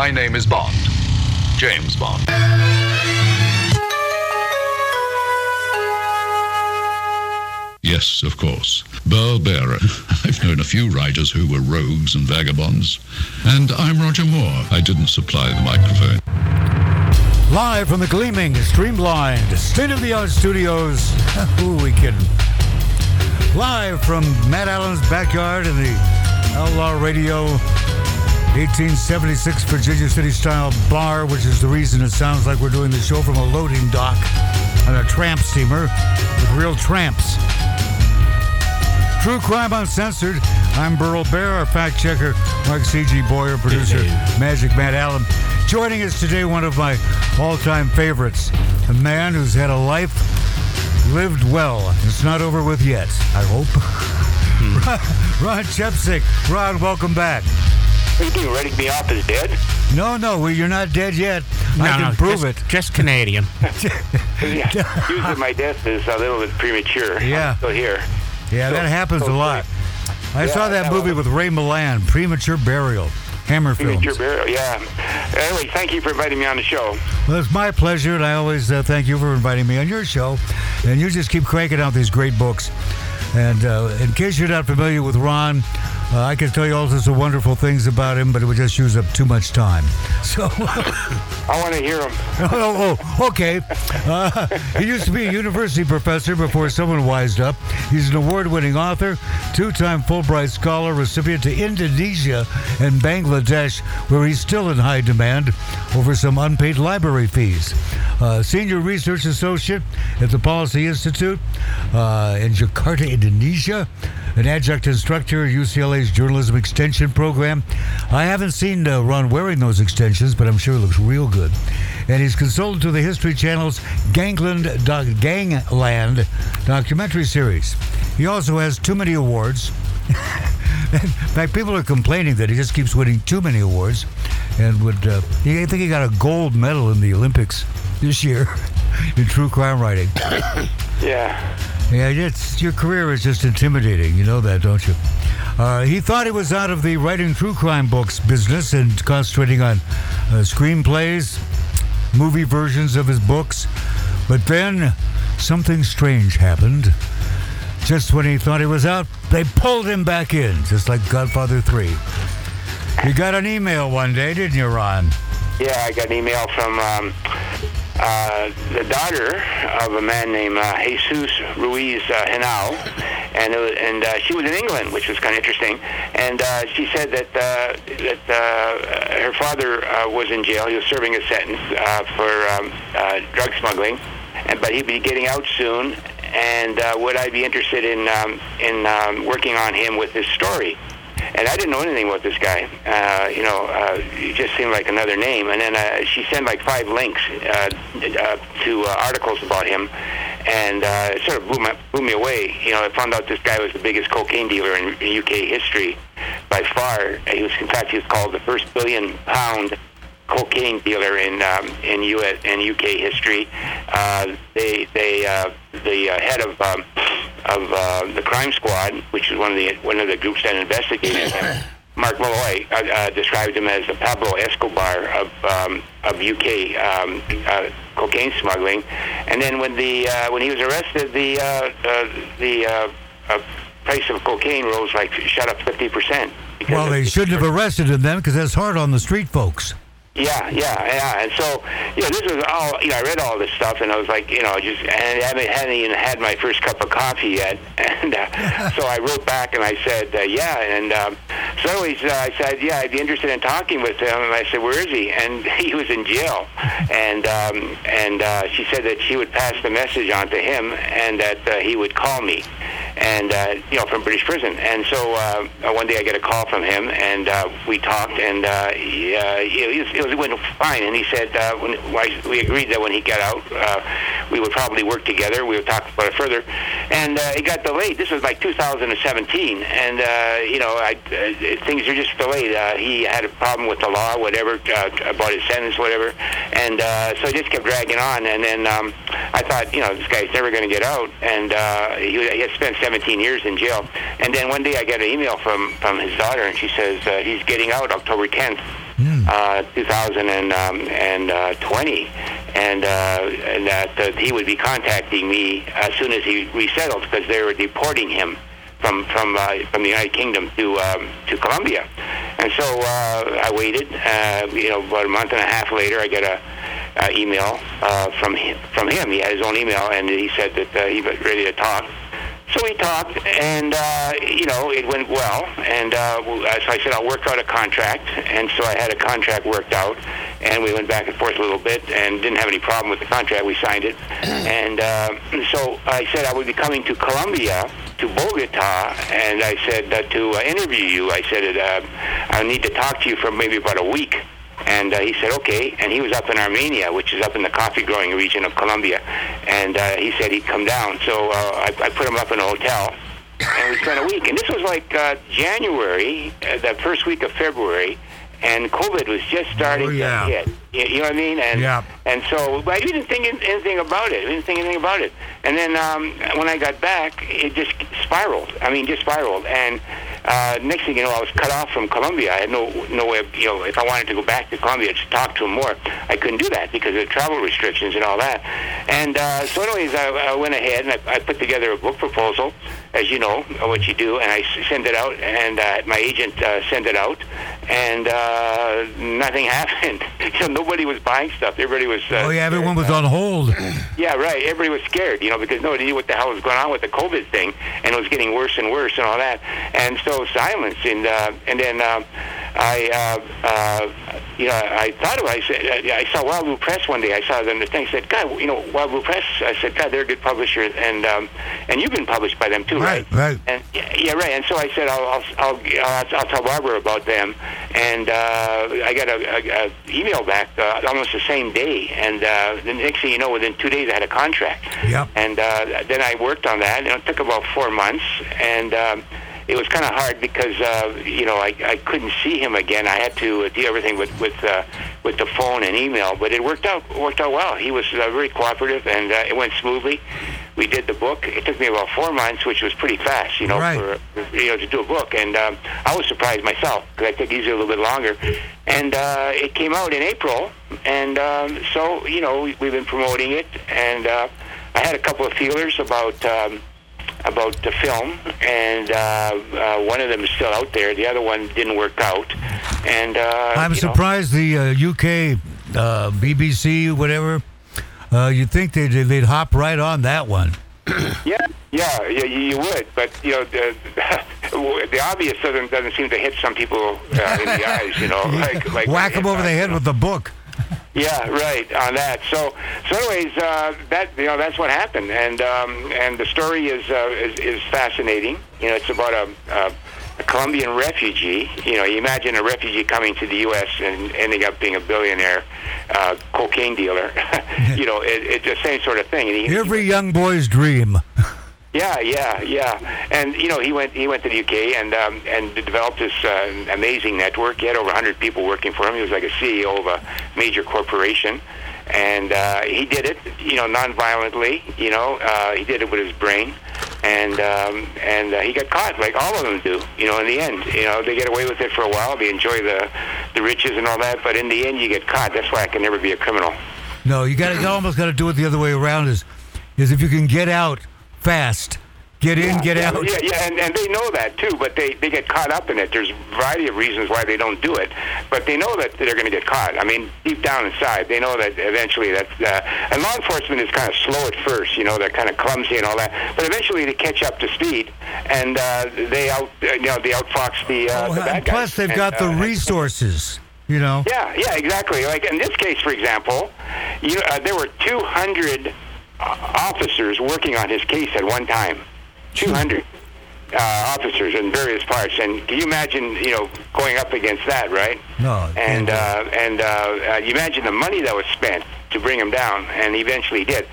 My name is Bond. James Bond. Yes, of course. Burl Barer. I've known a few writers who were rogues and vagabonds. And I'm Roger Moore. I didn't supply the microphone. Live from the gleaming, streamlined, state of the art studios. Who are we kidding? Live from Matt Allen's backyard in the Outlaw Radio 1876 Virginia City style bar, which is the reason it sounds like we're doing the show from a loading dock on a tramp steamer with real tramps. True Crime Uncensored. I'm Burl Barer, our fact checker, Mike C.G. Boyer, producer, Magic Matt Allen. Joining us today, one of my all time favorites, a man who's had a life lived well. It's not over with yet, I hope. Hmm. Ron, Ron Chepesiuk. Ron, welcome back. What are writing me off as dead? No, no, well, you're not dead yet. I can prove just, it. Just Canadian. yeah, usually my death is a little bit premature. Yeah. I'm still here. Yeah, that happens a lot. I Yeah, saw that that movie with Ray Milland, Premature Burial, Hammer Films. Premature burial, yeah. Anyway, thank you for inviting me on the show. Well, it's my pleasure, and I always uh, thank you for inviting me on your show. And you just keep cranking out these great books. And uh, in case you're not familiar with Ron, uh, I could tell you all sorts of wonderful things about him, but it would just use up too much time. So, I want to hear him. oh, oh, okay. Uh, he used to be a university professor before someone wised up. He's an award winning author, two time Fulbright Scholar, recipient to Indonesia and Bangladesh, where he's still in high demand over some unpaid library fees. Uh, senior research associate at the Policy Institute uh, in Jakarta, Indonesia. An adjunct instructor at UCLA's Journalism Extension Program. I haven't seen uh, Ron wearing those extensions, but I'm sure it looks real good. And he's consultant to the History Channel's Gangland, doc, Gangland documentary series. He also has too many awards. In fact, people are complaining that he just keeps winning too many awards, and would uh, he, I think he got a gold medal in the Olympics this year in true crime writing. Yeah. Yeah, it's your career is just intimidating. You know that, don't you? Uh, he thought he was out of the writing true crime books business and concentrating on uh, screenplays, movie versions of his books. But then something strange happened. Just when he thought he was out, they pulled him back in, just like Godfather 3. You got an email one day, didn't you, Ron? Yeah, I got an email from um, uh, the daughter of a man named uh, Jesus Ruiz uh, Henao, and was, and uh, she was in England, which was kind of interesting. And uh, she said that uh, that uh, her father uh, was in jail. He was serving a sentence uh, for um, uh, drug smuggling, and but he'd be getting out soon. And uh, would I be interested in um, in um, working on him with his story? And I didn't know anything about this guy. Uh, you know, uh, he just seemed like another name. And then uh, she sent like five links uh, uh, to uh, articles about him, and uh, it sort of blew, my, blew me away. You know, I found out this guy was the biggest cocaine dealer in, UK history by far. He was, in fact, he was called the first billion pound cocaine dealer in um, in US in UK history. Uh, they they uh, the uh, head of um, of uh, the crime squad, which is one of the one of the groups that investigated him. Mark Malloy uh, uh, described him as the Pablo Escobar of um, of UK um, uh, cocaine smuggling. And then when the uh, when he was arrested, the uh, uh, the uh, uh, price of cocaine rose like shot up fifty percent. Well, they shouldn't have arrested him then because that's hard on the street folks. Yeah, yeah, yeah. And so, you know, this was all, you know, I read all this stuff and I was like, you know, just, and I haven't, hadn't even had my first cup of coffee yet. And uh, so I wrote back and I said, uh, yeah. And um, so anyways, uh, I said, yeah, I'd be interested in talking with him. And I said, where is he? And he was in jail. And, um, and uh, she said that she would pass the message on to him and that uh, he would call me. And, uh, you know, from British prison. And so uh, one day I get a call from him and uh, we talked and uh, he, uh, it was- it went fine. And he said uh, when, we agreed that when he got out, uh, we would probably work together. We would talk about it further. And uh, it got delayed. This was like 2017. And, uh, you know, I, uh, things are just delayed. Uh, he had a problem with the law, whatever, uh, about his sentence, whatever. And uh, so it just kept dragging on. And then um, I thought, you know, this guy's never going to get out. And uh, he, he had spent 17 years in jail. And then one day I get an email from, from his daughter, and she says uh, he's getting out October 10th. Uh, uh, 2020, and, uh, and that uh, he would be contacting me as soon as he resettled because they were deporting him from from uh, from the United Kingdom to um, to Colombia. And so uh, I waited. Uh, you know, about a month and a half later, I get a uh, email uh, from him, from him. He had his own email, and he said that uh, he was ready to talk. So we talked, and uh, you know it went well. And uh, so I said I'll work out a contract, and so I had a contract worked out, and we went back and forth a little bit, and didn't have any problem with the contract. We signed it, and uh, so I said I would be coming to Colombia, to Bogota, and I said uh, to uh, interview you. I said uh, I need to talk to you for maybe about a week. And uh, he said, okay. And he was up in Armenia, which is up in the coffee growing region of Colombia. And uh, he said he'd come down. So uh, I, I put him up in a hotel. And we spent a week. And this was like uh, January, uh, the first week of February. And COVID was just starting Oh, yeah. to hit. You, know what I mean? And Yeah. and so, I didn't think anything about it. I didn't think anything about it. And then um, when I got back, it just spiraled. I mean, just spiraled. And uh, next thing you know, I was cut off from Colombia. I had no no way of, you know, if I wanted to go back to Colombia to talk to him more, I couldn't do that because of travel restrictions and all that. And uh, so, anyways, I, I went ahead and I, I put together a book proposal, as you know, what you do, and I sent it out, and uh, my agent uh, sent it out, and uh, nothing happened. you know, nobody was buying stuff. Everybody was. Uh, Oh yeah, everyone was on hold. yeah, right. Everybody was scared, you know, because nobody knew what the hell was going on with the COVID thing, and it was getting worse and worse and all that. And so silence, and uh, and then um, I, uh, uh, you know, I thought it. I said, I saw Wild Blue Press one day. I saw them. The thing I said, God, you know, Wild Blue Press. I said, God, they're a good publisher, and um, and you've been published by them too, right? Right, right. And yeah, yeah, right. And so I said, I'll I'll I'll, I'll, I'll tell Barbara about them. And uh, I got a, a, a email back uh, almost the same day. And uh, the next thing you know, within two days, I had a contract. Yep. And uh, then I worked on that, and it took about four months. And um, it was kind of hard because uh, you know I, I couldn't see him again. I had to do everything with with uh, with the phone and email, but it worked out worked out well. He was uh, very cooperative, and uh, it went smoothly. We did the book. It took me about four months, which was pretty fast, you know, Right. for you know to do a book. And um, I was surprised myself because I think usually a little bit longer. And uh, it came out in April, and um, so you know we, we've been promoting it. And uh, I had a couple of feelers about. Um, about the film, and uh, uh, one of them is still out there. The other one didn't work out, and uh, I'm you know, surprised the uh, UK, uh, BBC, whatever. Uh, you'd think they'd, they'd hop right on that one. Yeah, yeah, yeah, you, you would, but you know the the obvious doesn't doesn't seem to hit some people uh, in the eyes. You know, like like Whack them over the head with the book. Yeah, right on that. So, so anyways, uh, that you know that's what happened, and um, and the story is, uh, is is fascinating. You know, it's about a, a a Colombian refugee. You know, you imagine a refugee coming to the U.S. and ending up being a billionaire uh, cocaine dealer. you know, it, it's the same sort of thing. He, Every young boy's dream. yeah, yeah, yeah. And you know, he went he went to the UK and um, and developed this uh, amazing network. He had over 100 people working for him. He was like a CEO of a major corporation, and uh, he did it, you know, non-violently. You know, uh, he did it with his brain, and um, and uh, he got caught, like all of them do. You know, in the end, you know, they get away with it for a while. They enjoy the the riches and all that, but in the end, you get caught. That's why I can never be a criminal. No, you got to almost got to do it the other way around. Is is if you can get out fast, get in, get yeah, out. Yeah, yeah, and, and they know that too, but they, they get caught up in it. There's a variety of reasons why they don't do it, but they know that they're going to get caught. I mean, deep down inside, they know that eventually that's. Uh, and law enforcement is kind of slow at first, you know, they're kind of clumsy and all that, but eventually they catch up to speed and uh, they out, uh, you know, they outfox the, uh, Oh, the bad guys. plus, they've And, got the uh, resources. You know. yeah, yeah, exactly. Like in this case, for example, you know, uh, there were 200 uh, officers working on his case at one time. 200 uh, officers in various parts, and can you imagine, you know, going up against that, right? No, And uh, and uh, uh, you imagine the money that was spent to bring him down, and eventually he did.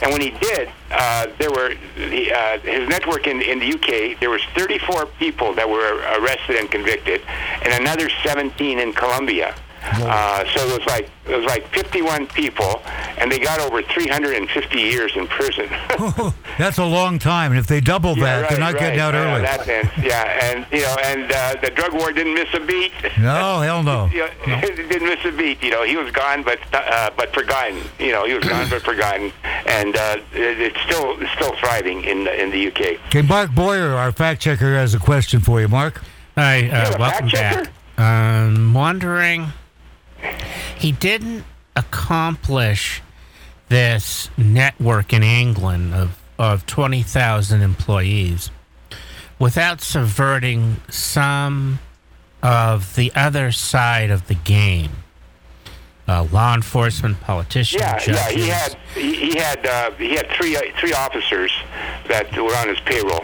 And when he did, uh, there were the, uh, his network in in the UK. There was 34 people that were arrested and convicted, and another 17 in Colombia. Uh, so it was like it was like 51 people, and they got over 350 years in prison. That's a long time, and if they double Yeah, that, right, they're not right. getting out Uh, early. that then, yeah, and you know, and uh, the drug war didn't miss a beat. No, hell no. You know, it didn't miss a beat. You know, he was gone, but uh, but forgotten. You know, he was gone but forgotten, and uh, it, it's still it's still thriving in the, in the UK. Okay, Mark Boyer, our fact checker, has a question for you. Mark? Hi, You're uh, welcome fact back. checker? I'm wondering, he didn't accomplish this network in England of, of 20,000 employees without subverting some of the other side of the game. Uh, law enforcement, politicians, Yeah, judges. yeah. He had he, he had uh, he had three uh, three officers that were on his payroll.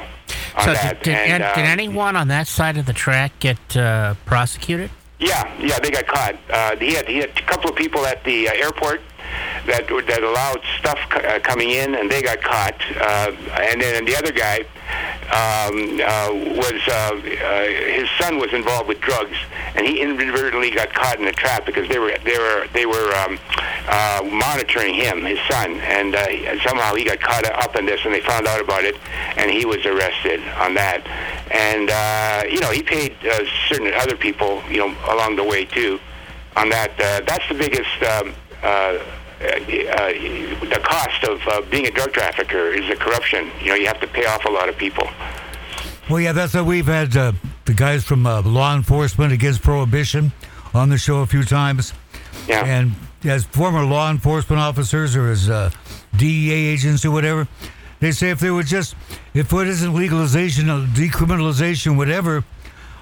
On so that. did, did, and, did uh, anyone on that side of the track get uh, prosecuted? Yeah, yeah, they got caught. Uh, he had he had a couple of people at the uh, airport that that allowed stuff co- uh, coming in, and they got caught. Uh, and then the other guy um, uh, was his son was involved with drugs, and he inadvertently got caught in the trap because they were they were they were um, monitoring him, his son, and somehow he got caught up in this, and they found out about it, and he was arrested on that. And you know, he paid certain other people, you know, along the way too, on that. Uh, that's the biggest. Um, the cost of uh, being a drug trafficker is the corruption. You know, you have to pay off a lot of people. Well, yeah, that's what we've had uh, the guys from uh, law enforcement against prohibition on the show a few times. Yeah. And as former law enforcement officers or as uh, DEA agents or whatever, they say if there was just, if it isn't legalization or decriminalization, whatever,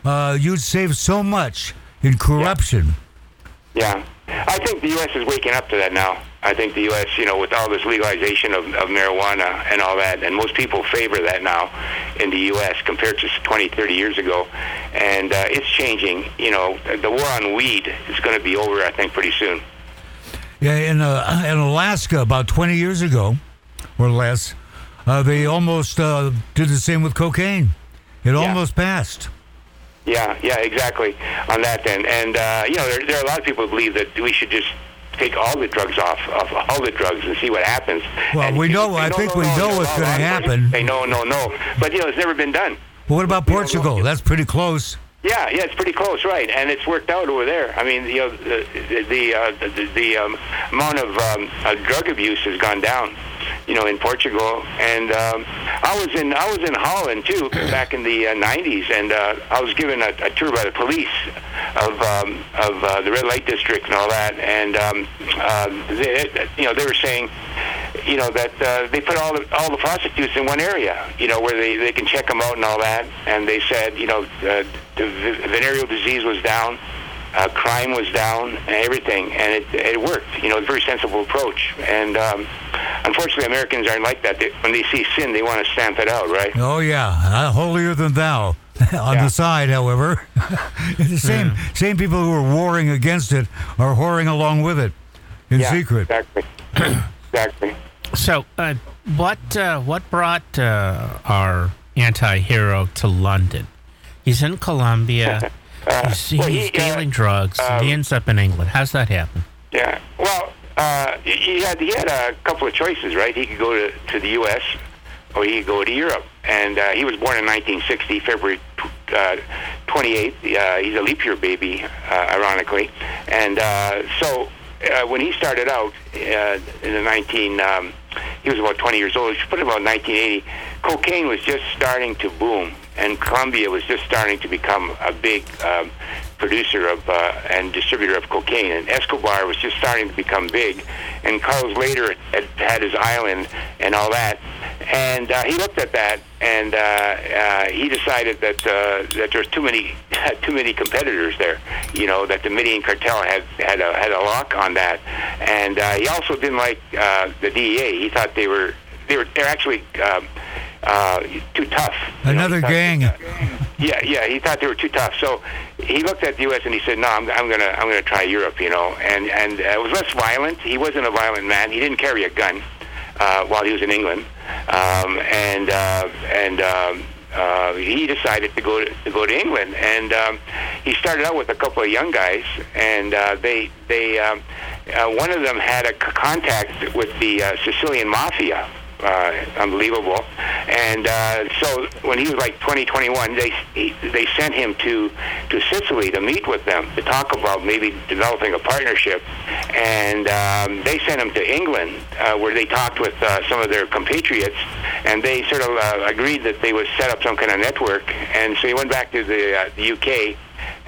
uh, you'd save so much in corruption. Yeah, I think the U.S. is waking up to that now. I think the U.S., you know, with all this legalization of, of marijuana and all that, and most people favor that now in the U.S. compared to 20, 30 years ago, and uh, it's changing. You know, the war on weed is going to be over, I think, pretty soon. Yeah, in, uh, in Alaska about 20 years ago or less, uh, they almost uh, did the same with cocaine. It almost passed. Yeah, yeah, exactly. On that then, and uh, you know, there, there are a lot of people who believe that we should just take all the drugs off of all the drugs and see what happens. Well, And we know- say, I no, think no, we no, know no, what's gonna happen. Say no, no, no. But you know, it's never been done. Well, what about Portugal? That's pretty close. Yeah, yeah, it's pretty close, right? And it's worked out over there. I mean, you know, the the uh, the, the um, amount of um, uh, drug abuse has gone down, you know, in Portugal. And um, I was in I was in Holland too back in the uh, '90s, and uh, I was given a, a tour by the police of um, of uh, the red light district and all that. And um, uh, they, you know, they were saying you know that uh, they put all the all the prostitutes in one area, you know, where they they can check them out and all that. And they said, you know, uh, the venereal disease was down, uh, crime was down, and everything, and it it worked. You know, it's a very sensible approach. And um, unfortunately, Americans aren't like that. They, when they see sin, they want to stamp it out, right? Oh yeah, uh, holier than thou. On Yeah. the side, however, the same same people who are warring against it are whoring along with it in yeah, secret. Exactly. exactly. So, uh, what uh, what brought uh, our anti-hero to London? He's in Colombia. he's well, he, uh, dealing drugs. and he ends up in England. How's that happen? Yeah. Well, uh, he had he had a couple of choices, right? He could go to, to the U.S. or he could go to Europe. And uh, he was born in 1960, February uh, 28th. Uh, he's a leap year baby, uh, ironically. And uh, so uh, when he started out uh, in the 19, um, he was about 20 years old. He put about 1980. Cocaine was just starting to boom, and Colombia was just starting to become a big um, producer of uh, and distributor of cocaine. And Escobar was just starting to become big, and Carlos Lehder had, had his island and all that. And uh, he looked at that, and uh, uh, he decided that uh, that there's too many too many competitors there. You know that the Medellin cartel had had a had a lock on that, and uh, he also didn't like uh, the DEA. He thought they were they were they're actually. Um, uh, too tough. You know, Another he thought- gang. yeah, yeah. He thought they were too tough. So he looked at the U.S. and he said, "No, I'm, I'm gonna, I'm gonna try Europe." You know, and and uh, it was less violent. He wasn't a violent man. He didn't carry a gun uh, while he was in England, um, and uh, and um, uh, he decided to go to, to go to England, and um, he started out with a couple of young guys, and uh, they they um, uh, one of them had a c- contact with the uh, Sicilian mafia. Uh, unbelievable, and uh, so when he was like 20, 21, they he, they sent him to to Sicily to meet with them to talk about maybe developing a partnership, and um, they sent him to England uh, where they talked with uh, some of their compatriots, and they sort of uh, agreed that they would set up some kind of network, and so he went back to the, uh, the UK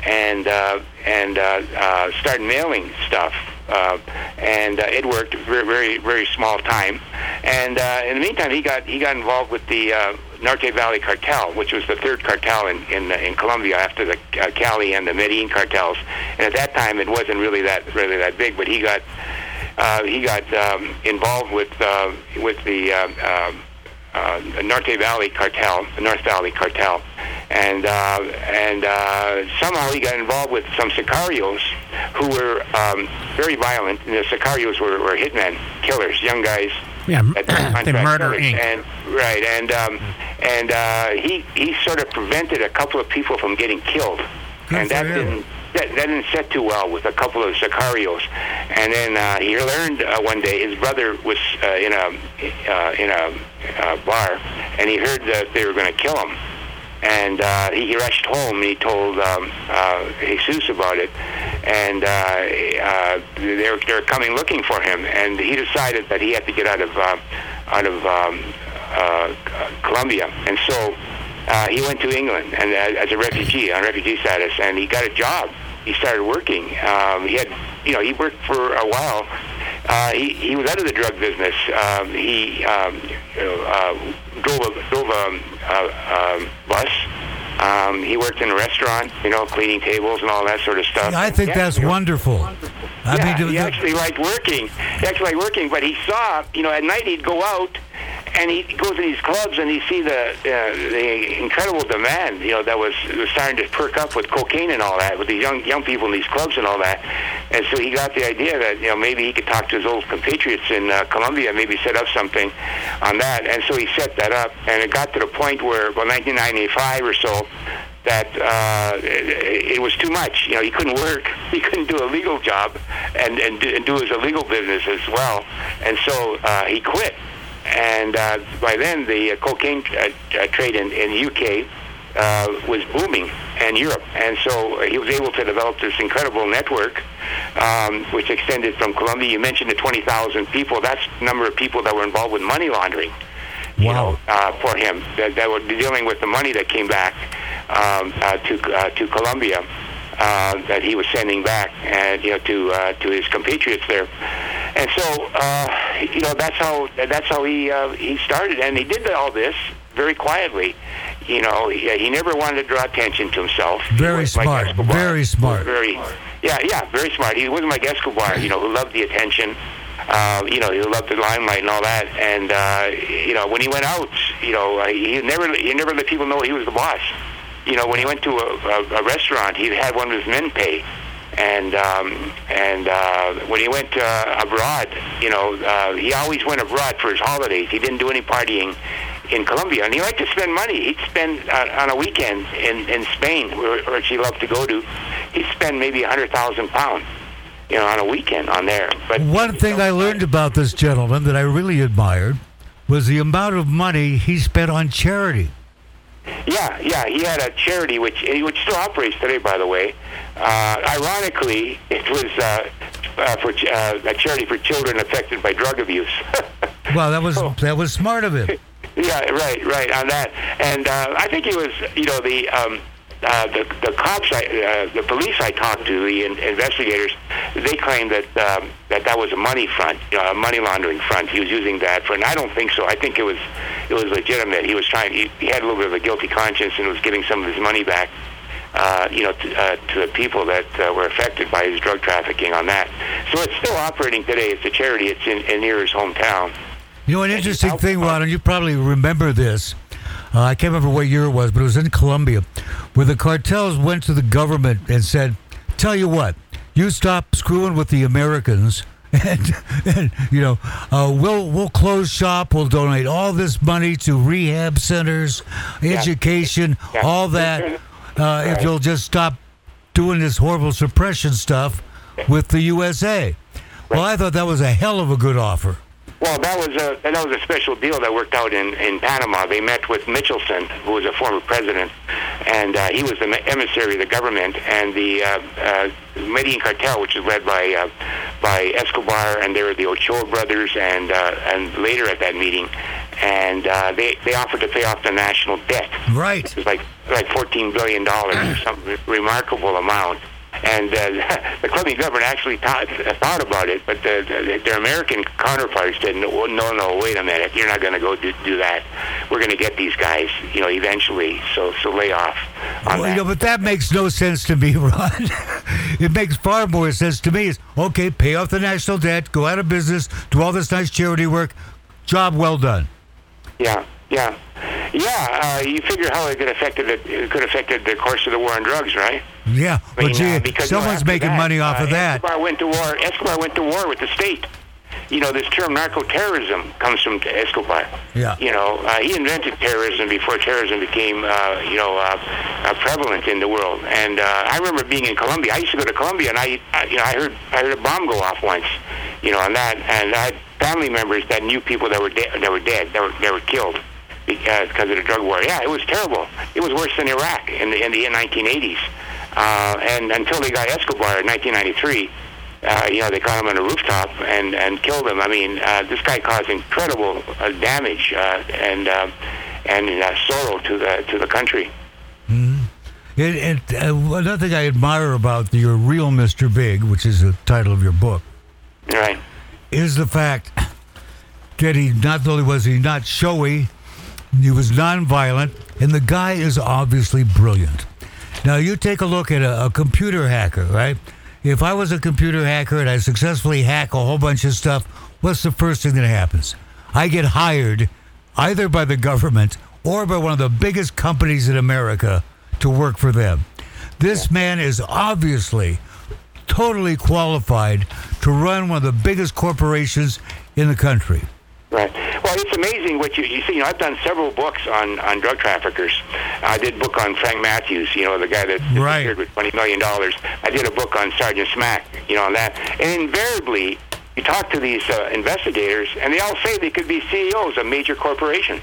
and uh, and uh, uh, started mailing stuff. Uh, and uh, it worked very, very, very small time. And uh, in the meantime, he got he got involved with the uh, Norte Valley Cartel, which was the third cartel in in, uh, in Colombia after the uh, Cali and the Medellin cartels. And at that time, it wasn't really that really that big, but he got uh, he got um, involved with uh, with the uh, um, uh, Norte Valley cartel, the North Valley cartel, and uh, and uh, somehow he got involved with some sicarios who were um, very violent. And the sicarios were, were hitmen, killers, young guys. Yeah, that the contract Murder. Inc. And right, and um, and uh, he he sort of prevented a couple of people from getting killed, Good and that didn't that, that didn't set too well with a couple of sicarios. And then uh, he learned uh, one day his brother was uh, in a uh, in a uh, bar, and he heard that they were going to kill him. And uh, he, he rushed home and he told um, uh, Jesus about it, and uh, uh, they're they're coming looking for him. And he decided that he had to get out of uh, out of um, uh, Colombia, and so uh, he went to England and uh, as a refugee on refugee status, and he got a job. He started working. Um, he had, you know, he worked for a while. Uh, he he was out of the drug business. Um, he um, you know, uh, drove a drove a, bus. Um, he worked in a restaurant, you know, cleaning tables and all that sort of stuff. I think Yeah, that's know, wonderful. I yeah, mean, he actually liked working. He actually liked working, but he saw, you know, at night he'd go out and he goes to these clubs and he see the uh, the incredible demand, you know, that was, was starting to perk up with cocaine and all that, with these young young people in these clubs and all that. And so he got the idea that you know maybe he could talk to his old compatriots in uh, Colombia, maybe set up something on that. And so he set that up, and it got to the point where, well, 1995 or so that uh, it, it was too much. You know, he couldn't work. He couldn't do a legal job and and do, and do his illegal business as well. And so uh, he quit. And uh, by then, the uh, cocaine uh, uh, trade in in the UK uh, was booming, and Europe. And so he was able to develop this incredible network, um, which extended from Colombia. You mentioned the 20,000 people. That's the number of people that were involved with money laundering you know, uh, for him that, that were dealing with the money that came back um, uh, to uh, to Colombia uh, that he was sending back, and you know, to uh, to his compatriots there. And so, uh, you know, that's how that's how he uh, he started, and he did all this very quietly. You know, he, he never wanted to draw attention to himself. Very was like smart, Escobar. very smart. Very, yeah, yeah, very smart. He wasn't like Escobar, you know, who loved the attention. Uh, you know, he loved the limelight and all that. And uh, you know, when he went out, you know, uh, he never he never let people know he was the boss. You know, when he went to a, a, a restaurant, he had one of his men pay. And um, and uh, when he went uh, abroad, you know, uh, he always went abroad for his holidays. He didn't do any partying in Colombia, and he liked to spend money. He'd spend uh, on a weekend in in Spain, where, where he loved to go to. He'd spend maybe a hundred thousand pounds, you know, on a weekend on there. But One thing I learned about this gentleman that I really admired was the amount of money he spent on charity. Yeah, yeah, he had a charity which which still operates today, by the way. Uh, ironically, it was uh, uh, for ch- uh, a charity for children affected by drug abuse. Well, that was Oh. that was smart of him. yeah, right, right on that. And uh, I think it was, you know, the um, uh, the the cops, I, uh, the police I talked to, the in- investigators, they claimed that um, that that was a money front, you know, a money laundering front. He was using that for, and I don't think so. I think it was it was legitimate. He was trying. He, he had a little bit of a guilty conscience and was giving some of his money back. Uh, you know, to, uh, to the people that uh, were affected by his drug trafficking on that. So it's still operating today. It's a charity. It's in, in near his hometown. You know, an interesting thing, Ron, and you probably remember this. Uh, I can't remember what year it was, but it was in Colombia, where the cartels went to the government and said, "Tell you what, you stop screwing with the Americans, and, and you know, uh, we'll we'll close shop. We'll donate all this money to rehab centers, education, Yeah. all that. Uh, If you'll just stop doing this horrible suppression stuff with the USA. Well, I thought that was a hell of a good offer. Well, that was a that was a special deal that worked out in, in Panama. They met with Michelsen, who was a former president, and uh, he was the emissary of the government. And the uh, uh, Medellin cartel, which is led by uh, by Escobar, and there were the Ochoa brothers, and uh, and later at that meeting, and uh, they they offered to pay off the national debt. Right. It was like like fourteen billion dollars, some remarkable amount. And uh, the Colombian government actually thought, thought about it, but the, the, their American counterparts said, no, no, no, wait a minute, you're not going to go do, do that. We're going to get these guys, you know, eventually. So, so lay off Well, that. you know, but that makes no sense to me, Ron. it makes far more sense to me. Is okay, pay off the national debt, go out of business, do all this nice charity work. Job well done. Yeah, yeah, yeah. Uh, you figure how it could affected it, it could affected the course of the war on drugs, right? Yeah, I but gee, uh, because you know, someone's making that, money off uh, of that. Escobar went to war. Escobar went to war with the state. You know, this term narco-terrorism comes from Escobar. Yeah. You know, uh, he invented terrorism before terrorism became, uh, you know, uh, uh, prevalent in the world. And uh, I remember being in Colombia. I used to go to Colombia, and I, I, you know, I heard I heard a bomb go off once. You know, on that, and I had family members that knew people that were de- that were dead, that were that were killed because because of the drug war. Yeah, it was terrible. It was worse than Iraq in the in the 1980s. Uh, and until they got Escobar in 1993, uh, you know, they caught him on a rooftop and and killed him. I mean, uh, this guy caused incredible uh, damage uh, and uh, and uh, sorrow to the to the country. It, it, uh, another thing I admire about your real Mr. Big, which is the title of your book, Right. is the fact that he not only was he not showy, he was nonviolent, and the guy is obviously brilliant. Now you take a look at a, a computer hacker, right? If I was a computer hacker and I successfully hack a whole bunch of stuff, what's the first thing that happens? I get hired either by the government or by one of the biggest companies in America to work for them. This man is obviously totally qualified to run one of the biggest corporations in the country. Right. Well, it's amazing what you, you see. You know, I've done several books on, on drug traffickers. I did a book on Frank Matthews, you know, the guy that Right. disappeared with $20 million. I did a book on Sergeant Smack, you know, on that. And invariably, you talk to these uh, investigators, and they all say they could be CEOs of major corporations.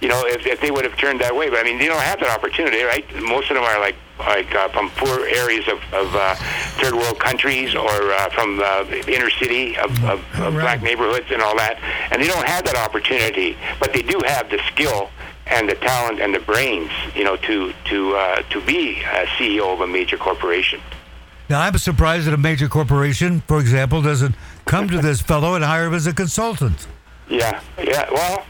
You know, if, if they would have turned that way. But I mean, they don't have that opportunity, right? Most of them are like like uh, from poor areas of, of uh, third world countries or uh, from uh, inner city of, of, of Right. black neighborhoods and all that, and they don't have that opportunity. But they do have the skill and the talent and the brains, you know, to to uh, to be a CEO of a major corporation. Now, I'm surprised that a major corporation, for example, doesn't come to this fellow and hire him as a consultant. Yeah, yeah. Well,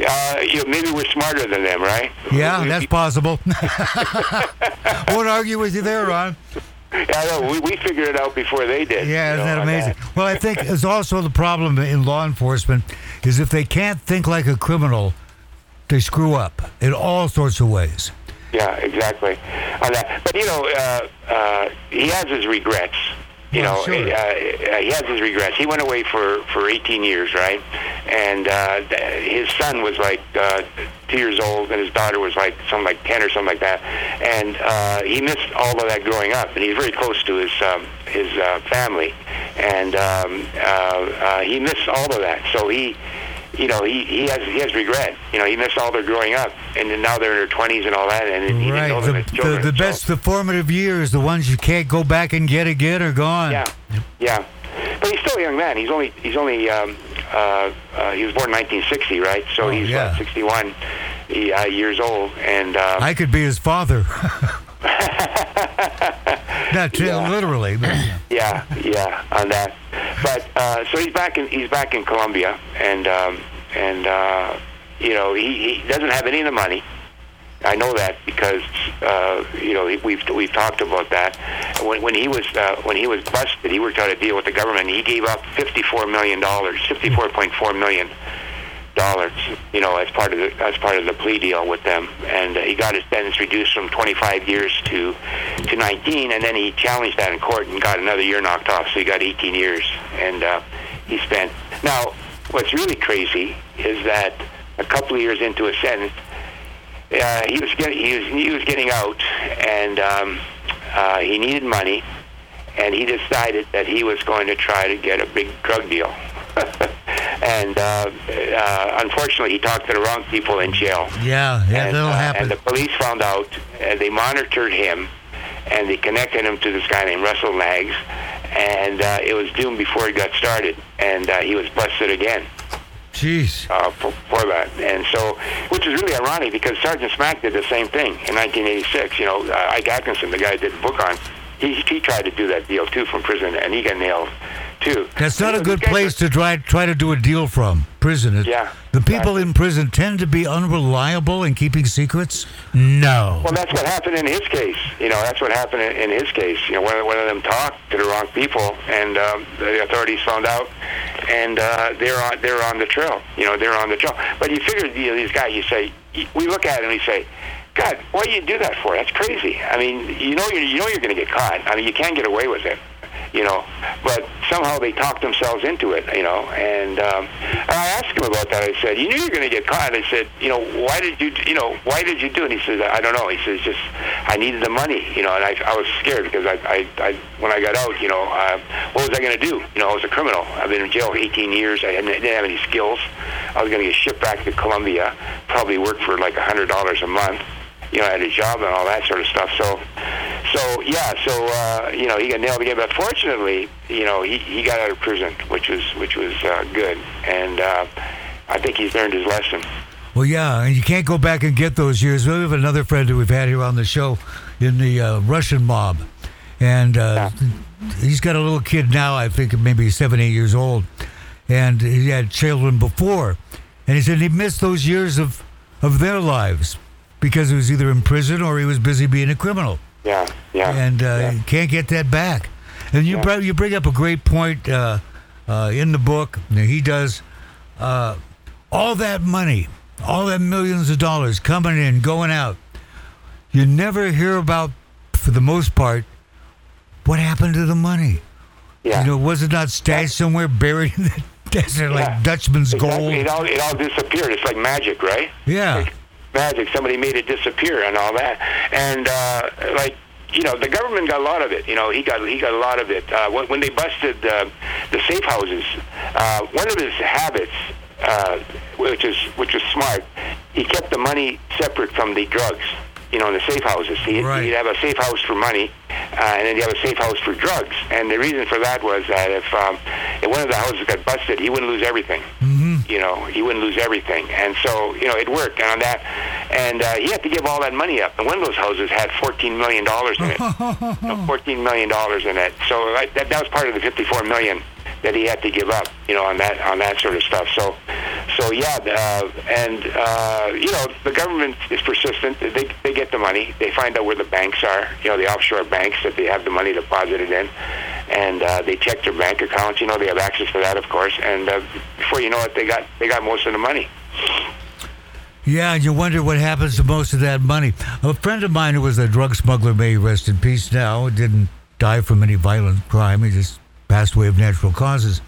uh, you know, maybe we're smarter than them, right? Yeah, that's possible. Won't argue with you there, Ron. Yeah, know. We, we figured it out before they did. Yeah, isn't know, that amazing? Well, I think it's also the problem in law enforcement is if they can't think like a criminal, they screw up in all sorts of ways. Yeah, exactly. On that, but you know, uh, uh, he has his regrets. You Well, know, sure. uh, uh, he has his regrets. He went away for for 18 years, right? And uh, his son was like uh, two years old, and his daughter was like something like 10 or something like that. And uh, he missed all of that growing up, and he's very close to his um, his uh, family, and um, uh, uh, he missed all of that. So he you know, he, he has he has regret. You know, he missed all their growing up, and now they're in their twenties and all that, and he Right. didn't know them The, as the, children. the so- best, the formative years, the ones you can't go back and get again, are gone. Yeah, yeah. But he's still a young man. He's only he's only um, uh, uh, he was born in 1960, right? So Oh, he's yeah. what, 61 he, uh, years old, and um, I could be his father. Not t- literally, but yeah, yeah, on that. But uh, so he's back in he's back in Colombia, and um, and uh, you know he, he doesn't have any of the money. I know that because uh, you know we've we've talked about that. When when he was uh, when he was busted, he worked out a deal with the government. He gave up fifty four million dollars, fifty four point four million, dollars, you know, as part of the as part of the plea deal with them, and uh, he got his sentence reduced from 25 years to to 19, and then he challenged that in court and got another year knocked off, so he got 18 years, and uh, he spent. Now, what's really crazy is that a couple of years into his sentence, uh, he was getting he was he was getting out, and um, uh, he needed money, and he decided that he was going to try to get a big drug deal. and uh, uh, unfortunately, he talked to the wrong people in jail. Yeah, yeah, and, that'll uh, happen. And the police found out, and they monitored him, and they connected him to this guy named Russell Nags, and uh, it was doomed before it got started, and uh, he was busted again Jeez. uh, for, for that. And so, which is really ironic because Sergeant Smack did the same thing in 1986. You know, uh, Ike Atkinson, the guy I did the book on, he, he tried to do that deal too from prison, and he got nailed too. That's not You a good place are- to try try to do a deal from. Prison. It- Yeah, The people exactly. in prison tend to be unreliable in keeping secrets. No. Well, that's what happened in his case. You know, that's what happened in, in his case. You know, one, of- one of them talked to the wrong people, and um, the authorities found out, and uh, they're on they're on the trail. You know, they're on the trail. But you figure you know, these guys, you say, we look at them and we say, God, why do you do that for? That's crazy. I mean, you know, you're, you know, you're going to get caught. I mean, you can't get away with it. You know, but somehow they talked themselves into it. You know, and um, and I asked him about that. I said, "You knew you were going to get caught." I said, "You know, why did you? You know, why did you do it?" And he said, "I don't know." He says, "Just I needed the money." You know, and I, I was scared because I, I, I when I got out, you know, uh, what was I going to do? You know, I was a criminal. I've been in jail 18 years. I didn't have any skills. I was going to get shipped back to Colombia. Probably work for like a hundred dollars a month you know, I had a job and all that sort of stuff. So, so yeah, so uh, you know, he got nailed again. But fortunately, you know, he, he got out of prison, which was which was uh, good, and uh, I think he's learned his lesson. Well, yeah, and you can't go back and get those years. We have another friend that we've had here on the show in the uh, Russian mob, and uh, he's got a little kid now. I think maybe seven, eight years old, and he had children before, and he said he missed those years of of their lives because he was either in prison or he was busy being a criminal, Yeah, yeah, and uh, yeah. you can't get that back. And you Yeah. br- you bring up a great point uh, uh, in the book. He does uh, all that money, all that millions of dollars coming in, going out. You never hear about, for the most part, what happened to the money. yeah. You know, was it not stashed somewhere, buried in the desert Yeah. like Dutchman's Exactly. It gold? all it all disappeared. It's like magic, right? Yeah. Like magic. Somebody made it disappear and all that. And uh, like you know, the government got a lot of it. You know, he got he got a lot of it. Uh, when, they busted uh, the safe houses, uh, one of his habits, uh, which is which was smart, he kept the money separate from the drugs. You know, in the safe houses, he, Right. he'd have a safe house for money, uh, and then you have a safe house for drugs. And the reason for that was that if, um, if one of the houses got busted, he wouldn't lose everything you know, he wouldn't lose everything. And so, you know, it worked. And on that, and uh, he had to give all that money up. And one of those houses had $14 million in it. Know, $14 million in it. So like, that, that was part of the 54 million that he had to give up, you know, on that on that sort of stuff. So, so yeah, uh, and uh, you know, the government is persistent. They they get the money. They find out where the banks are, you know, the offshore banks that they have the money deposited in, and uh, they check their bank accounts. You know, they have access to that, of course. And uh, before you know it, they got they got most of the money. Yeah, and you wonder what happens to most of that money. A friend of mine who was a drug smuggler, may rest in peace now, didn't die from any violent crime. He just passed away of natural causes.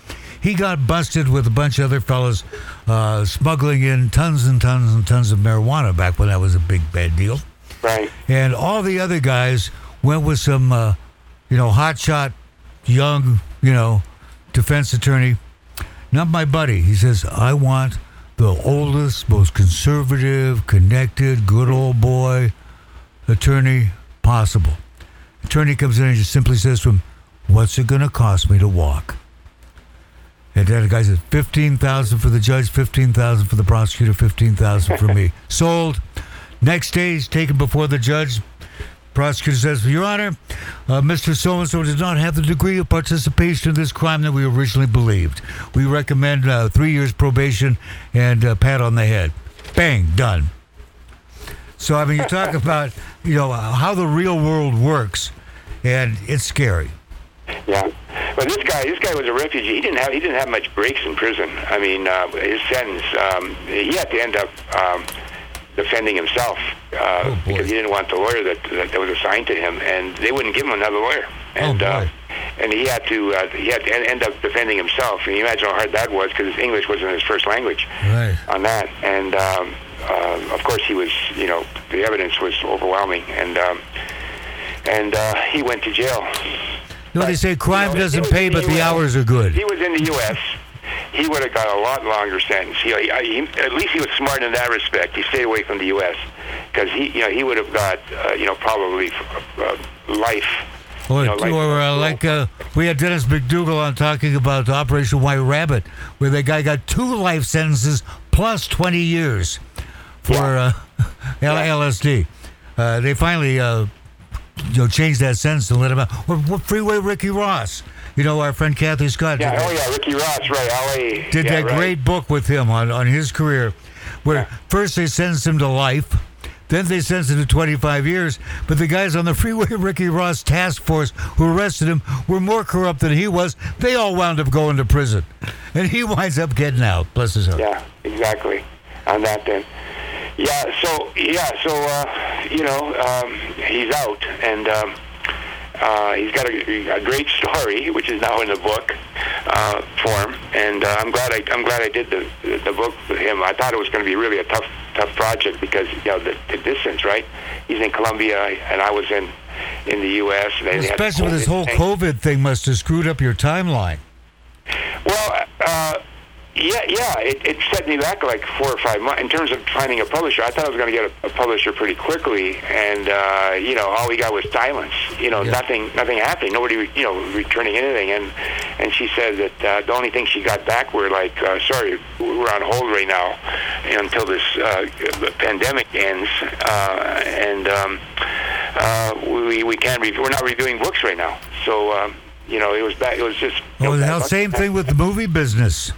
He got busted with a bunch of other fellas uh, smuggling in tons and tons and tons of marijuana back when that was a big bad deal. Right. And all the other guys went with some, uh, you know, hotshot, young, you know, defense attorney. Not my buddy. He says, I want the oldest, most conservative, connected, good old boy attorney possible. Attorney comes in and just simply says to him, What's it going to cost me to walk? And then the guy says, 15000 for the judge, 15000 for the prosecutor, 15000 for me. Sold. Next day, he's taken before the judge. Prosecutor says, Your Honor, uh, Mr. So and so did not have the degree of participation in this crime that we originally believed. We recommend uh, three years probation and a pat on the head. Bang, done. So, I mean, you talk about, you know, how the real world works, and it's scary. Yeah. But this guy, this guy was a refugee. He didn't have he didn't have much breaks in prison. I mean, uh, his sentence, um, he had to end up um, defending himself uh, Oh, because he didn't want the lawyer that, that that was assigned to him, and they wouldn't give him another lawyer. And Oh, uh, and he had to uh, he had to en- end up defending himself. And you imagine how hard that was because his English wasn't his first language Right. on that. And um, uh, of course, he was, you know, the evidence was overwhelming, and um, and uh, he went to jail. Know, they say crime You know, doesn't pay, but the US. hours are good. He was in the U.S. He would have got a lot longer sentence. He, he, he- at least he was smart in that respect. He stayed away from the U.S. because he, you know, he would have got, uh, you know, probably uh, life. Or, you know, like- or uh, like uh, we had Dennis McDougal on talking about Operation White Rabbit, where the guy got two life sentences plus 20 years for Yeah. uh, L- LSD. Uh, they finally uh, you know, change that sentence and let him out. Or, or Freeway Ricky Ross. You know, our friend Cathy Scott Yeah. did, Oh yeah, Ricky Ross, right? L.A. did yeah, that right. great book with him on, on his career, where Yeah. first they sentenced him to life. Then they sentenced him to 25 years, but the guys on the Freeway Ricky Ross task force who arrested him were more corrupt than he was. They all wound up going to prison, and he winds up getting out. Bless his heart. Yeah, exactly. On that then. Yeah, so yeah, so uh, you know, um, he's out and um, uh, he's got a, a great story, which is now in the book uh, form. And uh, I'm glad I I'm glad I did the the book with him. I thought it was going to be really a tough tough project because you know the, the distance, right? He's in Colombia and I was in in the U.S. And Especially with this whole thing. COVID thing, must have screwed up your timeline. Well, uh, yeah, yeah, it, it set me back like four or five months in terms of finding a publisher. I thought I was going to get a, a publisher pretty quickly, and uh, you know, all we got was silence. You know, Yeah. nothing, nothing happening. Nobody, you know, returning anything. And and she said that uh, the only thing she got back were like, uh, sorry, we're on hold right now until this uh, pandemic ends, uh, and um, uh, we we can't. Re- we're not reviewing books right now. So. Um, you know, it was back. It was just. you know, the hell, bad luck. same thing with the movie business.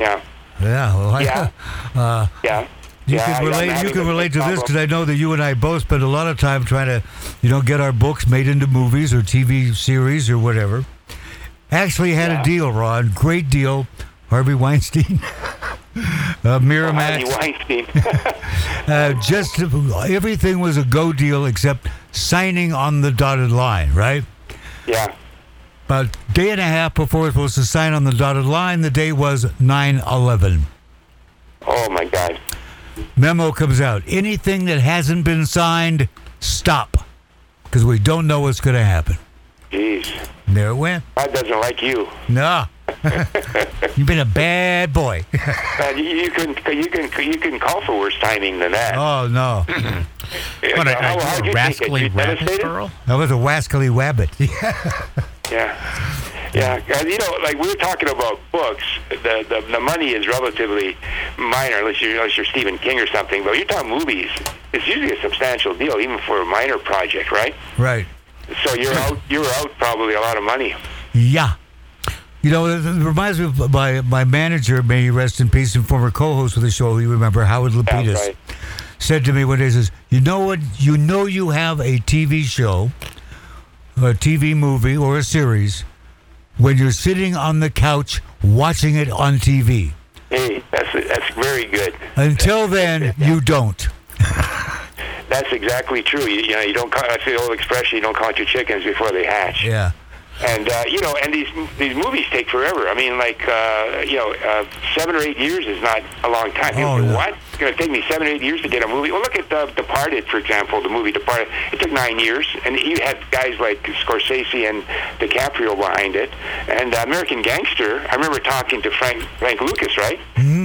Yeah. Yeah, well, I- Yeah. uh, Yeah. You yeah, can relate. You can relate to this because. I know that you and I both spend a lot of time trying to, you know, get our books made into movies or TV series or whatever. Actually, had Yeah. a deal, Ron. Great deal. Harvey Weinstein, uh, Miramax. Harvey Weinstein. Uh, just everything was a go deal except signing on the dotted line. Right. yeah. About a day and a half before it was supposed to sign on the dotted line, the day was 9/11. Oh my God. memo comes out. Anything that hasn't been signed, stop. Because we don't know what's going to happen. Jeez. And there it went. God doesn't like you. No. You've been a bad boy. Man, uh, you, you can you can you can call for worse timing than that. oh, no. What, are, How- are how'd you you a rascally rabbit? That was a wascally wabbit. Yeah. Yeah, and you know, like we were talking about books, the, the the money is relatively minor unless you're unless you're Stephen King or something. But you're talking movies, it's usually a substantial deal, even for a minor project, right? right. So you're out you're out probably a lot of money. Yeah. You know, it reminds me of my, my manager, may he rest in peace, and former co host of the show, you remember, Howard Lapidus. right. said to me one day, he says, "You know what? You know you have a TV show, a TV movie, or a series when you're sitting on the couch watching it on TV. Hey, that's that's very good. Until then, you don't." That's exactly true. You, you know, you don't. Count, that's the old expression. You don't count your chickens before they hatch. Yeah. And uh, you know, and these these movies take forever. I mean, like uh, you know, uh, seven or eight years is not a long time. Oh, no. what? Going to take me seven eight years to get a movie. Well, look at uh, Departed, for example. The movie Departed. It took nine years, and you had guys like Scorsese and DiCaprio behind it. And uh, American Gangster. I remember talking to Frank Frank Lucas, right?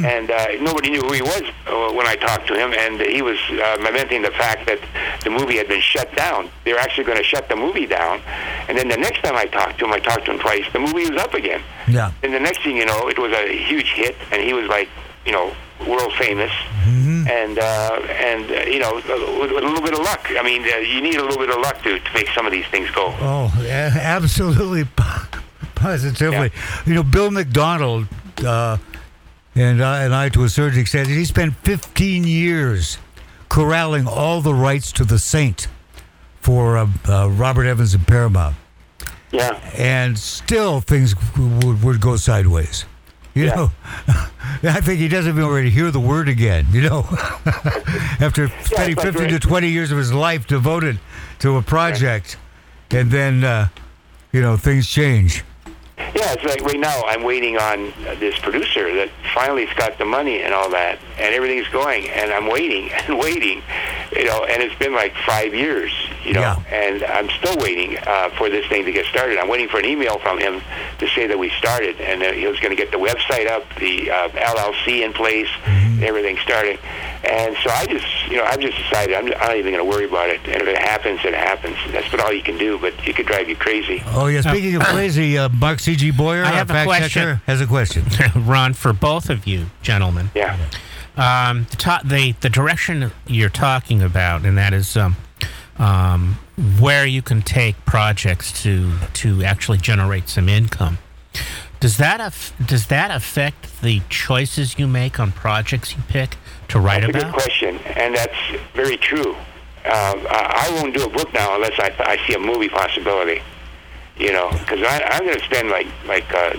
And uh, nobody knew who he was uh, when I talked to him, and he was uh, lamenting the fact that the movie had been shut down. They were actually going to shut the movie down, and then the next time I talked to him, I talked to him twice. The movie was up again. Yeah. And the next thing you know, it was a huge hit, and he was like, you know, world famous. And uh, and uh, you know, with, with a little bit of luck. I mean, uh, you need a little bit of luck to, to make some of these things go. Oh, absolutely, positively. You know, Bill McDonald uh, and I, and I, to a certain extent, he spent 15 years corralling all the rights to the Saint for uh, uh, Robert Evans and Paramount. Yeah. and still things would, would go sideways. You Yeah. know, I think he doesn't even already hear the word again. You know, after spending like 15 to 20 years of his life devoted to a project, and then uh, you know things change. Yeah, it's like right now I'm waiting on this producer that finally's got the money and all that, and everything's going, and I'm waiting and waiting, you know, and it's been like five years, you know, Yeah. and I'm still waiting uh, for this thing to get started. I'm waiting for an email from him to say that we started, and that he was going to get the website up, the uh, LLC in place, everything started, and so I just, you know, I've just decided I'm, I'm not even going to worry about it, and if it happens, it happens. That's about all you can do, but it could drive you crazy. Oh yeah, speaking of crazy, uh, Mark C.G. Boyer, I have a fact question. checker, has a question. Ron, for both of you gentlemen, Yeah. um, the, to- the the direction you're talking about, and that is um, um, where you can take projects to to actually generate some income. Does that aff- does that affect the choices you make on projects you pick to write That's a good question, and that's very true. Uh, I I won't do a book now unless I, I see a movie possibility. You know, because I'm going to spend like like uh,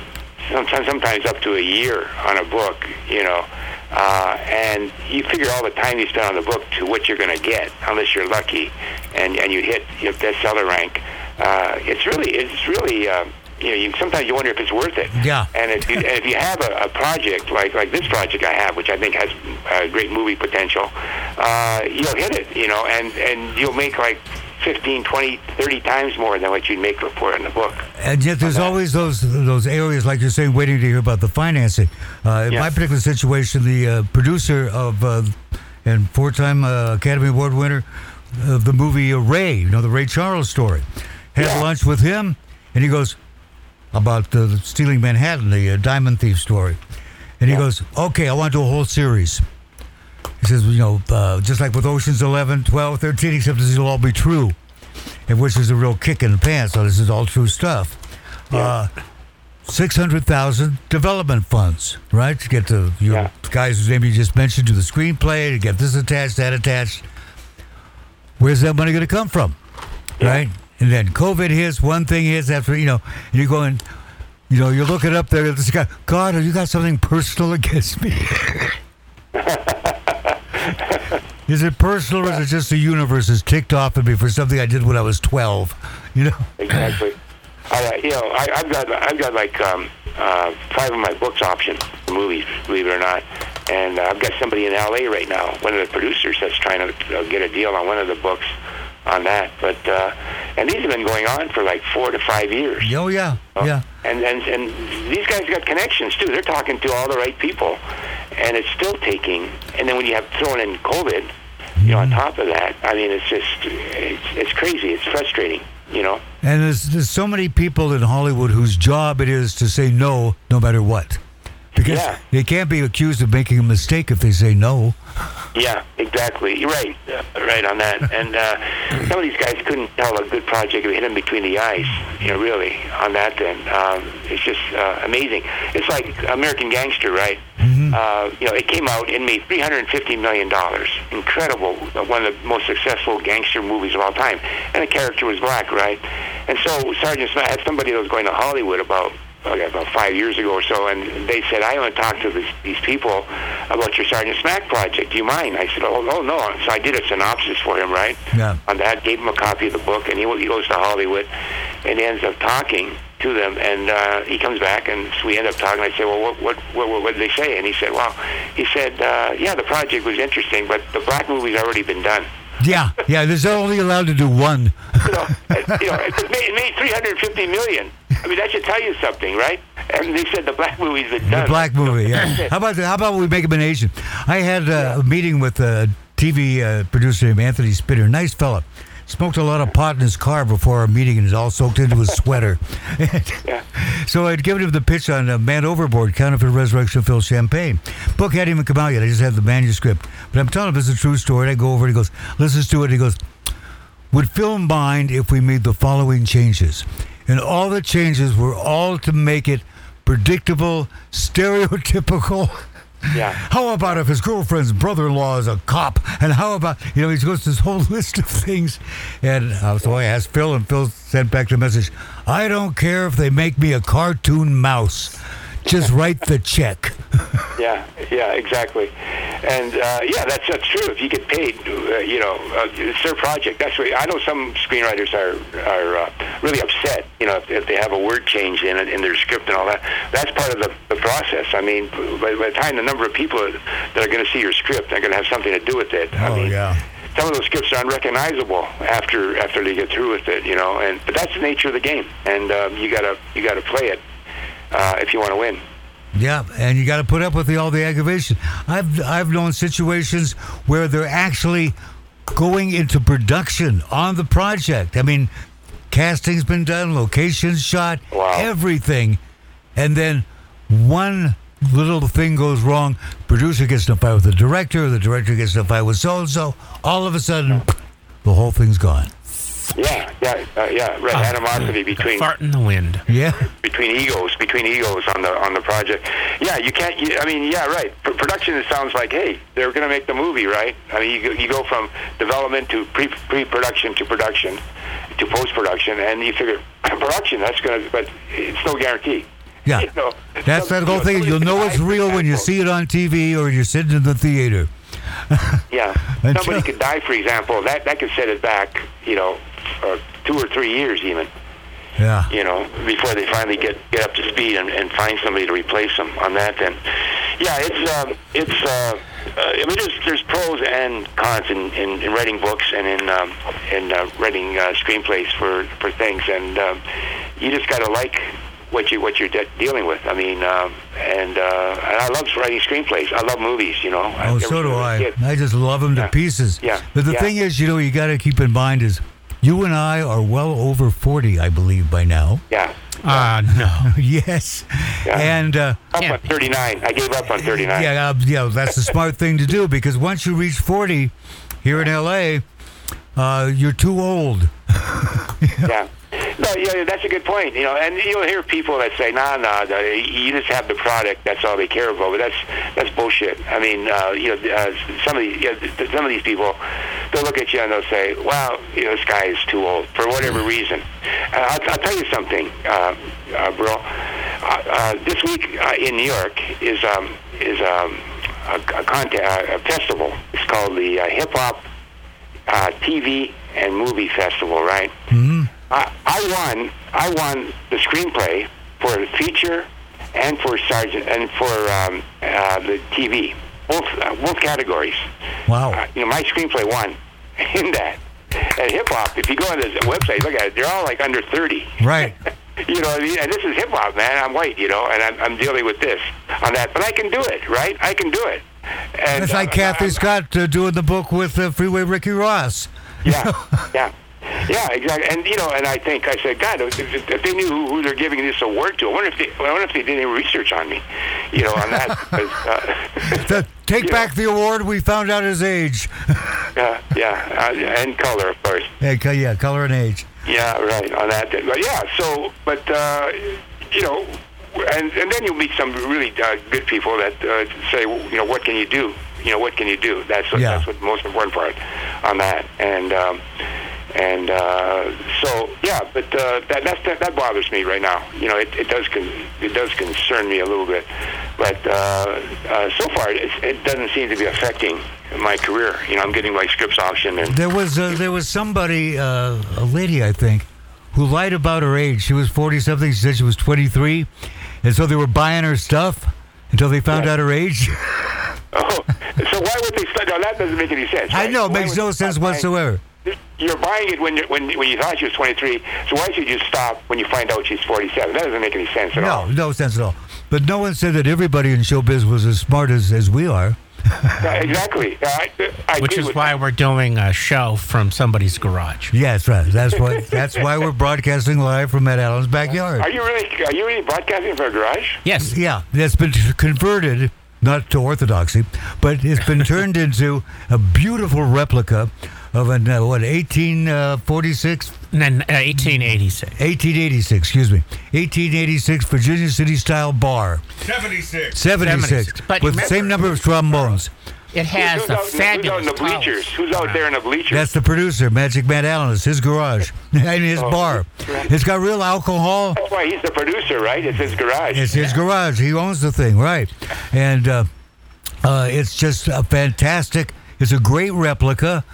sometimes sometimes up to a year on a book. You know, uh, and you figure all the time you spend on the book to what you're going to get, unless you're lucky, and and you hit your bestseller rank. Uh, it's really it's really. Uh, you know, you, sometimes you wonder if it's worth it. Yeah. And if you, and if you have a, a project like like this project I have, which I think has uh, great movie potential, uh, you'll hit it, you know, and and you'll make like 15, 20, 30 times more than what you'd make for in the book. And yet, there's always those those areas, like you're saying, waiting to hear about the financing. Uh, in Yeah. my particular situation, the uh, producer of uh, and four-time uh, Academy Award winner of the movie uh, Ray, you know the Ray Charles story, had Yeah. lunch with him, and he goes about the stealing Manhattan, the uh, diamond thief story, and he Yeah. goes, "Okay, I want to do a whole series." He says, you know, uh, just like with Ocean's 11, 12, 13, except this will all be true, and which is a real kick in the pants. So this is all true stuff. Uh, 600,000 development funds, right? To get the your Yeah. guys whose name you just mentioned to the screenplay, to get this attached, that attached. Where's that money going to come from? Right? And then COVID hits, one thing hits after, you know, you're going, you know, you're looking up there this guy, God, have you got something personal against me? is it personal or is it just the universe has ticked off at me for something I did when I was 12? You know? Exactly. I, uh, you know, I, I've got I've got like um, uh, five of my books optioned movies, believe it or not. And I've got somebody in L.A. right now, one of the producers that's trying to uh, get a deal on one of the books on that. But uh, and these have been going on for like four to five years. Oh, yeah. Yeah. And, and and these guys got connections too. They're talking to all the right people, and it's still taking. And then when you have thrown in COVID, you know, on top of that, I mean, it's just it's, it's crazy. It's frustrating. You know. And there's, there's so many people in Hollywood whose job it is to say no no matter what. Because Yeah. they can't be accused of making a mistake if they say no. Yeah, exactly. You're right, uh, right on that. And uh, some of these guys couldn't tell a good project if it hit them between the eyes. You know, really on that. Then um, it's just uh, amazing. It's like American Gangster, right? Uh, you know, it came out and made 350 million dollars. Incredible. One of the most successful gangster movies of all time. And the character was black, right? And so Sergeant Smith had somebody that was going to Hollywood about okay, about five years ago or so, and they said, I want to talk to this, these people about your Sergeant Smack project. Do you mind? I said, oh, oh, no. So I did a synopsis for him, right? Yeah. On that, gave him a copy of the book, and he, he goes to Hollywood, and ends up talking to them, and uh, he comes back, and so we end up talking. I said, well, what, what, what, what did they say? And he said, well, he said, uh, yeah, the project was interesting, but the black movie's already been done. Yeah, yeah, there's only allowed to do one. you know, it, you know, it made, it made 350 million. I mean, that should tell you something, right? And they said the black movie's been The black movie, yeah. How about how about we make him an Asian? I had uh, a meeting with a TV uh, producer named Anthony Spitter, nice fella. Smoked a lot of pot in his car before our meeting, and it's all soaked into his sweater. Yeah. So I'd given him the pitch on uh, Man Overboard, Counterfeit Resurrection of Phil Champagne. Book hadn't even come out yet. I just had the manuscript. But I'm telling him it's a true story. And I go over and he goes, listens to it. He goes, would Phil mind if we made the following changes? And all the changes were all to make it predictable, stereotypical, Yeah. How about if his girlfriend's brother-in-law is a cop? And how about you know he goes to this whole list of things, and uh, so I asked Phil, and Phil sent back the message: I don't care if they make me a cartoon mouse, just write the check. Yeah, yeah, exactly. And uh, yeah, that's that's true. If you get paid, uh, you know, uh, it's their project. That's what I know. Some screenwriters are are uh, really upset. You know, if, if they have a word change in it in their script and all that. That's part of the, the process. I mean, by, by the time the number of people that are going to see your script are going to have something to do with it. I Oh mean, yeah. some of those scripts are unrecognizable after after they get through with it, you know. And but that's the nature of the game, and um, you gotta you gotta play it uh, if you want to win. Yeah, and you got to put up with the, all the aggravation. I've I've known situations where they're actually going into production on the project. I mean, casting's been done, locations shot, Wow. everything, and then one little thing goes wrong. Producer gets in a fight with the director. The director gets in a fight with so and so. All of a sudden, the whole thing's gone. Yeah, yeah, uh, yeah. Right, animosity between Fart in the wind. Yeah, between egos, between egos on the on the project. Yeah, you can't. You, I mean, yeah, right. P- production it sounds like, hey, they're going to make the movie, right? I mean, you, go- you go from development to pre pre production to production to post production, and you figure production that's going to, but it's no guarantee. yeah. You know, That's some- that whole you know, thing. You'll know it's real when you see it on TV or you're sitting in the theater. Yeah, Until- somebody could die, for example. That that could set it back, you know, for two or three years even. Yeah. you know, before they finally get get up to speed and, and find somebody to replace them on that. Then, yeah, it's um, it's. Uh, uh, I mean, there's there's pros and cons in, in, in writing books and in um, in uh, writing uh, screenplays for for things, and um, you just got to like what you what you're de- dealing with. I mean, um, and uh, and I love writing screenplays. I love movies. You know. Oh, so do I. I just love them to pieces. Yeah. But the Yeah. thing is, you know, you got to keep in mind is you and I are well over 40, I believe, by now. Yeah. Ah, no. yes. Yeah. And, uh, Up Can't on 39. I gave up on 39. yeah, uh, yeah, that's the smart thing to do because once you reach 40 here in LA, uh, you're too old. Yeah. No, yeah, that's a good point. You know, and you'll hear people that say, "Nah, nah, nah, you just have the product. That's all they care about." But that's that's bullshit. I mean, uh, you know, uh, some of these yeah, th- some of these people, they'll look at you and they'll say, "Well, you know, this guy is too old for whatever reason." Uh, I'll, I'll tell you something, uh, uh, bro. Uh, uh, this week uh, in New York is um, is um, a, a, contest, uh, a festival. It's called the uh, Hip Hop uh, TV and Movie Festival, right? Mm-hmm. I, I won. I won the screenplay for the feature and for Sergeant and for um, uh, the TV, both uh, both categories. Wow. Uh, you know, my screenplay won in that. And hip hop, if you go on this website, look at it. They're all like under thirty. Right. You know, I mean? and this is hip hop, man. I'm white, you know, and I'm, I'm dealing with this on that, but I can do it, right? I can do it. And, It's like uh, Cathy Scott uh, doing the book with uh, Freeway Ricky Ross. yeah, yeah, yeah, exactly. And you know, and I think I said, God, if, if they knew who, who they're giving this award to, I wonder if they, I wonder if they did any research on me, you know, on that. because, uh, The, take back the award. We found out his age. yeah, yeah, uh, and color, of course. Yeah, yeah, color and age. Yeah, right on that. But yeah, so but uh, you know, and and then you'll meet some really uh, good people that uh, say, you know, what can you do? You know, what can you do? That's what, Yeah. that's what the most important part on that. And um, and uh, so yeah, but uh, that that's, that that bothers me right now. You know, it, it does con- it does concern me a little bit, but uh, uh, so far it, it doesn't seem to be affecting my career. You know, I'm getting my scripts optioned and. There was uh, there was somebody, uh, a lady, I think, who lied about her age. She was forty something. She said she was twenty three, and so they were buying her stuff until they found Yeah. out her age. Oh, so why would they start? No, that doesn't make any sense. I know it Why makes no sense buying- whatsoever. You're buying it when you when when you thought she was 23. So why should you stop when you find out she's 47? That doesn't make any sense at No, all. no no sense at all. But no one said that everybody in showbiz was as smart as, as we are. Yeah, exactly. I, I Which is with why we're doing a show from somebody's garage. Yes, right. That's why. That's why we're broadcasting live from Ed Allen's backyard. Are you really are you really broadcasting from a garage? Yes. Yeah, that's been converted not to orthodoxy, but it's been turned into a beautiful replica of an uh, what 1846 And then uh, 1886. 1886, excuse me. 1886 Virginia City style bar. 76. 76. 76. But with the same number of trombones. It has who's, the out, who's out fabulous in the towers. bleachers? Who's out there in the bleachers? That's the producer, Magic Matt Allen. It's his garage and his Oh, bar. right. It's got real alcohol. That's why he's the producer, right? It's his garage. It's his garage. He owns the thing, right? And uh, uh, it's just a fantastic. It's a great replica.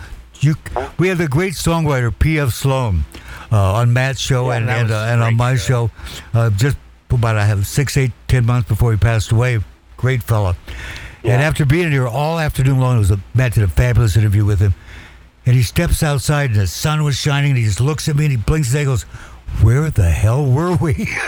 You, we had the great songwriter P.F. Sloan uh, on Matt's show Yeah, and and, uh, and on my show, uh, just about I have six, eight, ten months before he passed away. Great fella. And after being here all afternoon long, it was a, Matt did a fabulous interview with him. And he steps outside and the sun was shining and he just looks at me and he blinks and he goes, Where the hell were we?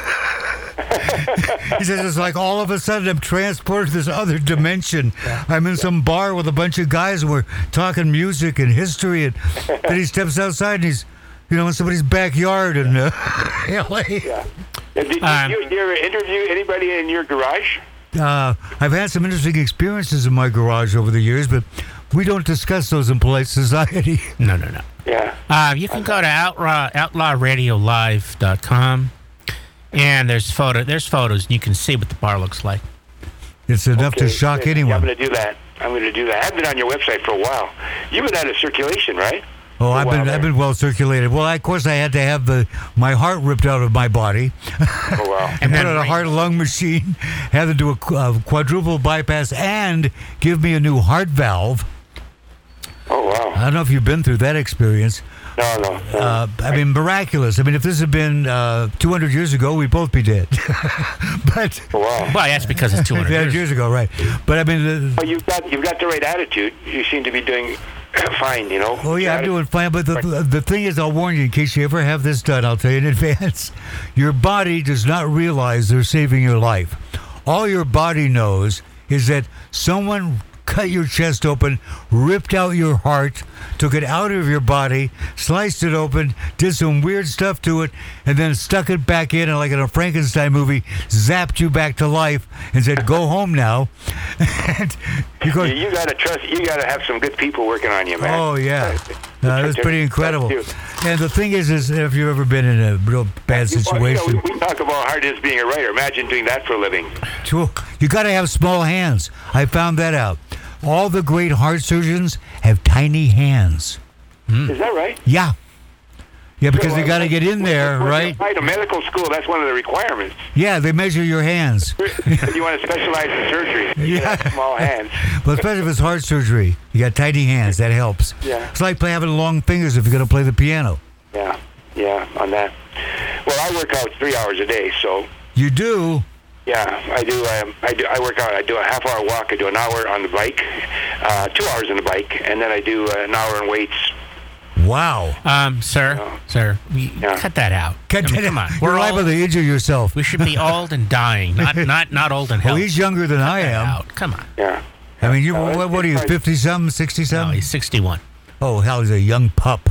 he says it's like all of a sudden I'm transported to this other dimension. I'm in some bar with a bunch of guys and we're talking music and history and then he steps outside and he's you know in somebody's backyard in uh, LA. Yeah. Did, did Um, you, you ever interview anybody in your garage? Uh, I've had some interesting experiences in my garage over the years, but we don't discuss those in polite society. No, no, no. Yeah. Uh, you can go to outlaw, outlawradiolive.com and there's photo there's photos and you can see what the bar looks like. It's enough to Okay, shock good. Yeah, I'm going to do that. I'm going to do that. I've been on your website for a while. You've been out of circulation, right? Oh, For a I've been there. I've been well circulated. Well, I, of course, I had to have the my heart ripped out of my body. Oh, wow. And put then on a heart lung machine, had to do a qu- uh, quadruple bypass, and give me a new heart valve. Oh, wow. I don't know if you've been through that experience. No, no. no. Uh, I mean, miraculous. I mean, if this had been uh, 200 years ago, we'd both be dead. but wow. Well, that's because it's 200 200 years. years ago, right? But I mean, the, Well, you've got you've got the right attitude. You seem to be doing fine. You know. Oh yeah, I'm doing fine. But the, the thing is, I'll warn you in case you ever have this done. I'll tell you in advance. Your body does not realize they're saving your life. All your body knows is that someone cut your chest open, ripped out your heart, took it out of your body, sliced it open, did some weird stuff to it, and then stuck it back in, and like in a Frankenstein movie, zapped you back to life and said, "Go home now." and you go. You, you got to trust. You got to have some good people working on you, man. Oh yeah, uh, it was pretty incredible. And the thing is, is if you've ever been in a real bad Well, you know, situation, we, talk about how hard it is being a writer. Imagine doing that for a living. you got to have small hands. I found that out. All the great heart surgeons have tiny hands. Is that right? Yeah, yeah, because Well, they got to get in there, right? apply to medical school, that's one of the requirements. Yeah, they measure your hands. you want to specialize in surgery, Yeah. small hands. Well, especially if it's heart surgery, you got tiny hands. That helps. Yeah. It's like play, having long fingers if you're going to play the piano. Yeah, yeah, on that. Well, I work out three hours a day, so You do. yeah, I do. Um, I do. I work out. I do a half hour walk. I do an hour on the bike, uh, two hours on the bike, and then I do an hour in weights. Wow. Um, sir, sir, we, Yeah. cut that out. Cut I mean, that come out. on. You're We're liable old. to injure yourself. We should be old and dying, not not not old and Well, he's younger than I Cut that am. out. Come on. Yeah. I mean, you No, what, what are you, it's 50 something, 60 No, he's 61. oh, hell, he's a young pup.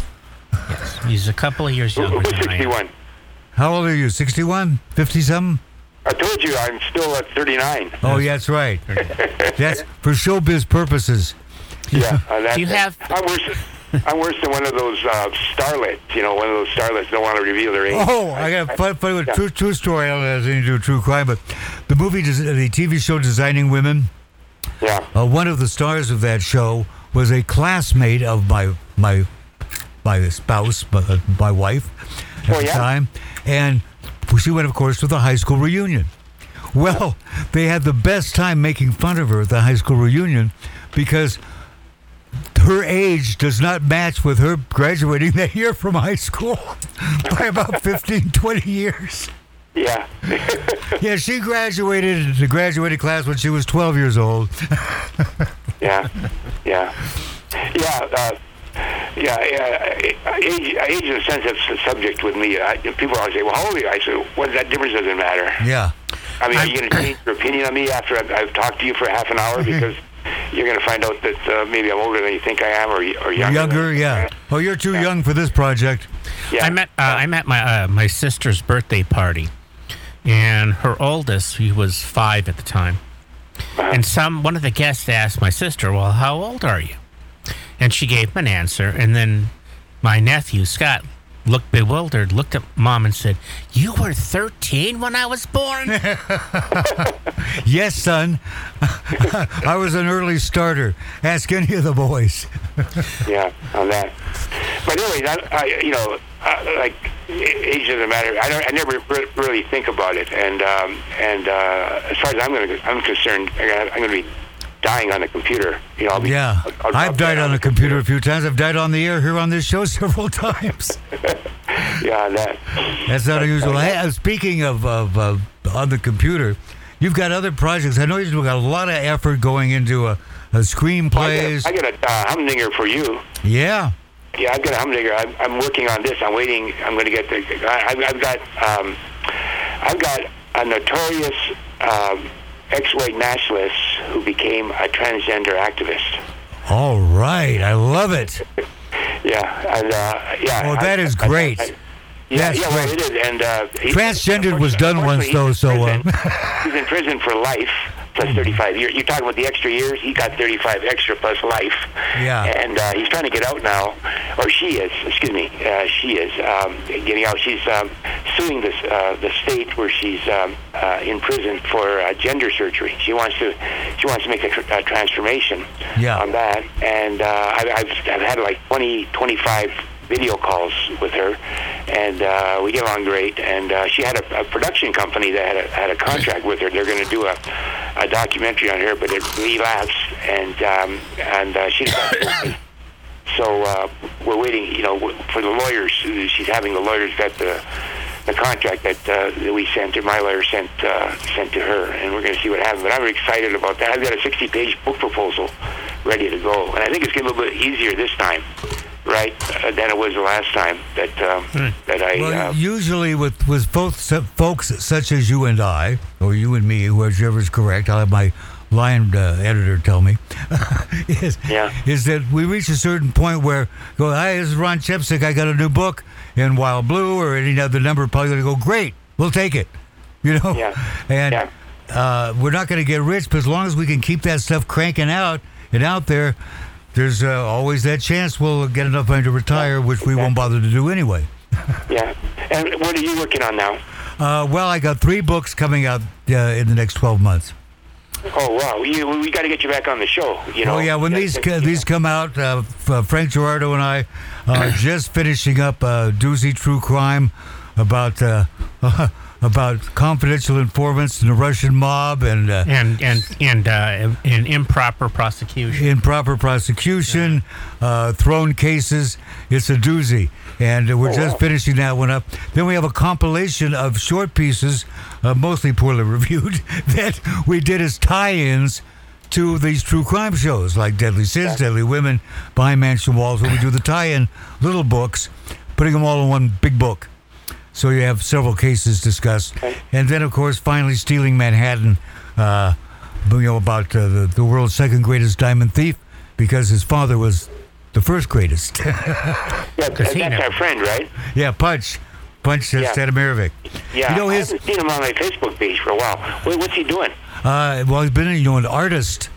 Yes, he's a couple of years Who- younger Who's than I am. 61? How old are you? 61? 50 something? I told you I'm still at 39. Oh, yeah, that's right. That's for showbiz purposes. Yeah. uh, that's Do you it. have- I'm worse. I'm worse than one of those uh, starlets. You know, one of those starlets don't want to reveal their age. Oh, I got a fun, fun Yeah. true, true story. I don't know if it has anything to do with true crime, but the movie, the TV show Designing Women, Yeah. uh, one of the stars of that show was a classmate of my my my spouse, my, uh, my wife at Oh, the yeah? time, and she went, of course, to the high school reunion. Well, they had the best time making fun of her at the high school reunion because her age does not match with her graduating that year from high school by about 15, 20 years. Yeah. Yeah, she graduated the graduating class when she was 12 years old. yeah. Yeah. Yeah. Uh, yeah, yeah, age, age is a sensitive subject with me. I, people always say, "Well, how old are you?" I say, "What that difference doesn't matter." Yeah. I mean, are you going to change your opinion on me after I've, I've talked to you for half an hour because you're going to find out that uh, maybe I'm older than you think I am, or or younger? Younger, than- yeah. Oh, you're too young for this project. Yeah. I'm at uh, I'm at my uh, my sister's birthday party, and her oldest, he was five at the time, and some one of the guests asked my sister, "Well, how old are you?" And she gave him an answer, and then my nephew Scott looked bewildered, looked at mom and said, "You were 13 when I was born." Yes, son. I was an early starter. Ask any of the boys. Yeah, on that. But anyways, I, I you know, uh, like age doesn't matter. I don't. I never re- really think about it. And um, and uh, as far as I'm going to, I'm concerned, I'm going to be dying on the computer. You know, be, Yeah, I'll I've died dead on a computer a few times. I've died on the air here on this show several times. Yeah, that. That's not unusual. Hey, speaking of, of uh, on the computer, you've got other projects. I know you've got a lot of effort going into a, a I screenplays. got, a- I got a uh, humdinger for you. Yeah. Yeah, I've got a humdinger. I'm, I'm working on this. I'm waiting. I'm going to get the. I, I've, I've got. Um, I've got a notorious um, ex-white nationalist who became a transgender activist. All right. I love it. Yeah, and uh, yeah. Oh, that I- is I- great. I- yeah, That's yeah, well, it is. And uh, he- Transgendered was done once, though, so, uh, he's in prison for life plus 35 years. You talk about the extra years. He got 35 extra plus life. Yeah. And uh, he's trying to get out now, or she is. Excuse me, uh, she is um, getting out. She's um, suing this uh, the state where she's um, uh, in prison for uh, gender surgery. She wants to she wants to make a, tr- a transformation Yeah. on that. And uh, I, I've I've had like 20 25 video calls with her, and uh, we get along great. And uh, she had a, a production company that had a, had a contract with her. They're going to do a, a documentary on her, but it relapsed, and um, and uh, she. so uh, we're waiting, you know, for the lawyers. She's having the lawyers vet the the contract that, uh, that we sent, or my lawyer sent uh, sent to her, and we're going to see what happens. But I'm excited about that. I've got a 60-page book proposal ready to go, and I think it's getting a little bit easier this time, right, uh, than it was the last time that um, that I. Well, uh, usually with with folks folks such as you and I, or you and me, whichever is correct. I'll have my line uh, editor tell me. is, Yeah. is that we reach a certain point where go, hi, this is Ron Chepesiuk. I got a new book in Wild Blue or any other number. Probably going to go great. We'll take it. You know. Yeah. And Yeah. uh, we're not going to get rich, but as long as we can keep that stuff cranking out and out there. There's uh, always that chance we'll get enough money to retire, which we won't bother to do anyway. yeah. And what are you working on now? Uh, well, I got three books coming out uh, in the next 12 months. Oh wow, we, we got to get you back on the show. You know. Oh yeah, when Yeah, these know. these come out, uh, uh, Frank Girardot and I are just finishing up a doozy true crime about uh, about confidential informants in the Russian mob and uh, and and and uh, and improper prosecution. improper prosecution, uh, thrown cases. It's a doozy. And uh, we're Oh, just wow. finishing that one up. Then we have a compilation of short pieces, uh, mostly poorly reviewed, that we did as tie ins to these true crime shows like Deadly Sins, Deadly Women, Behind Mansion Walls, where we do the tie in little books, putting them all in one big book. So you have several cases discussed. Okay. And then, of course, finally, Stealing Manhattan, uh, you know, about uh, the, the world's second greatest diamond thief because his father was the first greatest. Yeah, that's our friend, right? yeah, Punch. Punch Yeah. Stadimirovic. Yeah. You know, I haven't seen him on my Facebook page for a while. Wait, what's he doing? uh, well, he's been, you know, an artist.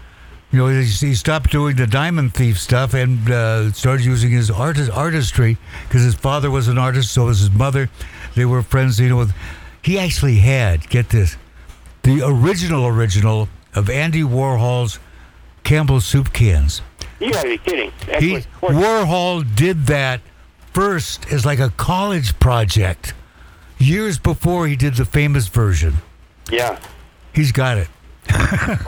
You know, he, he stopped doing the diamond thief stuff and uh, started using his artist, artistry because his father was an artist, so was his mother. They were friends, you know, with. He actually had, get this, the original original of Andy Warhol's Campbell soup cans. You gotta be kidding. He, Warhol did that first as like a college project years before he did the famous version. yeah. He's got it.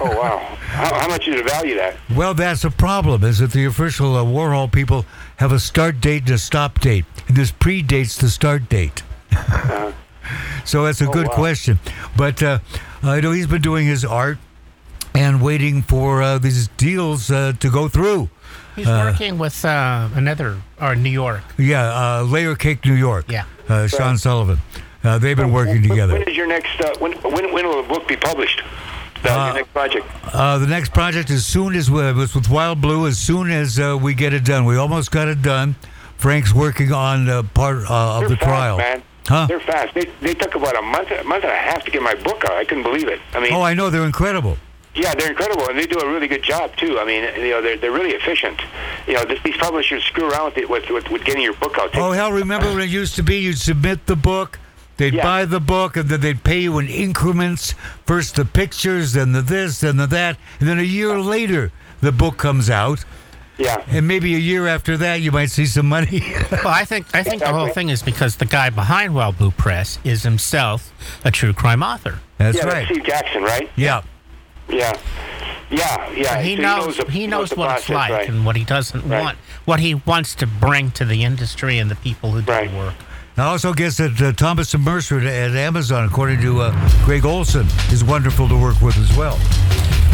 Oh wow. How, how much did you value that? Well, that's a problem. Is that the official uh, Warhol people have a start date and a stop date, and this predates the start date. so that's a good. Oh, wow. question. But uh, I know he's been doing his art and waiting for uh, these deals uh, to go through. He's working with uh, another or New York. Yeah, uh, Layer Cake, New York. Yeah. uh, Sean Right. Sullivan. Uh, they've been working When- together. When is your next? Uh, when, when when will the book be published? The, Uh, your next project. Uh, the next project, as soon as we, was with Wild Blue, as soon as uh, we get it done, we almost got it done. Frank's working on uh, part uh, of They're the fast, trial. man. Huh? They're fast. They, they took about a month, a month and a half to get my book out. I couldn't believe it. I mean, Oh, I know they're incredible. Yeah, they're incredible, and they do a really good job too. I mean, you know, they're they're really efficient. You know, this, these publishers screw around with, it, with, with with getting your book out. Oh hell! Remember when it used to be? You'd submit the book. They'd Yeah. buy the book and then they'd pay you in increments. First the pictures, then the this, then the that, and then a year later the book comes out, yeah, and maybe a year after that you might see some money. Well, I think I think the whole thing is because the guy behind Wild Blue Press is himself a true crime author. That's yeah. right. That's Steve Jackson, right? Yeah. Yeah, yeah, yeah. he So knows the- he knows the what it's like right. and what he doesn't Right. want, what he wants to bring to the industry and the people who do Right. work. I also guess that uh, Thomas and Mercer at Amazon, according to uh, Gregg Olsen, is wonderful to work with as well.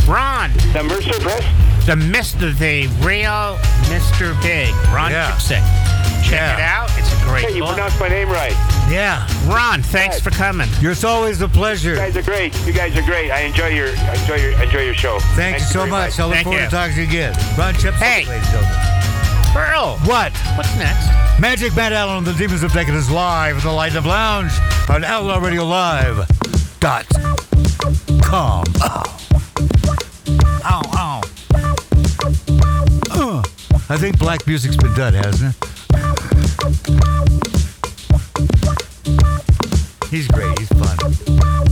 Ron, The Mercer Press. the Mister, the real Mister Big, Ron Yeah. Chepesiuk. Check Yeah. it out. It's a great Hey, you book. pronounced my name right. Yeah. Ron, thanks for coming. It's always a pleasure. You guys are great. You guys are great. I enjoy your I enjoy your enjoy your show. Thank you so very much. I look Thank forward you. to talking to you again. Ron Chips. Hey. ladies and gentlemen. Earl, What? what's next? Magic Matt Allen and the Demons of Decadence live in the Light Up Lounge on Outlaw Radio Live dot com. Ow, ow. Uh, I think black music's been done, hasn't it? He's great. He's fun.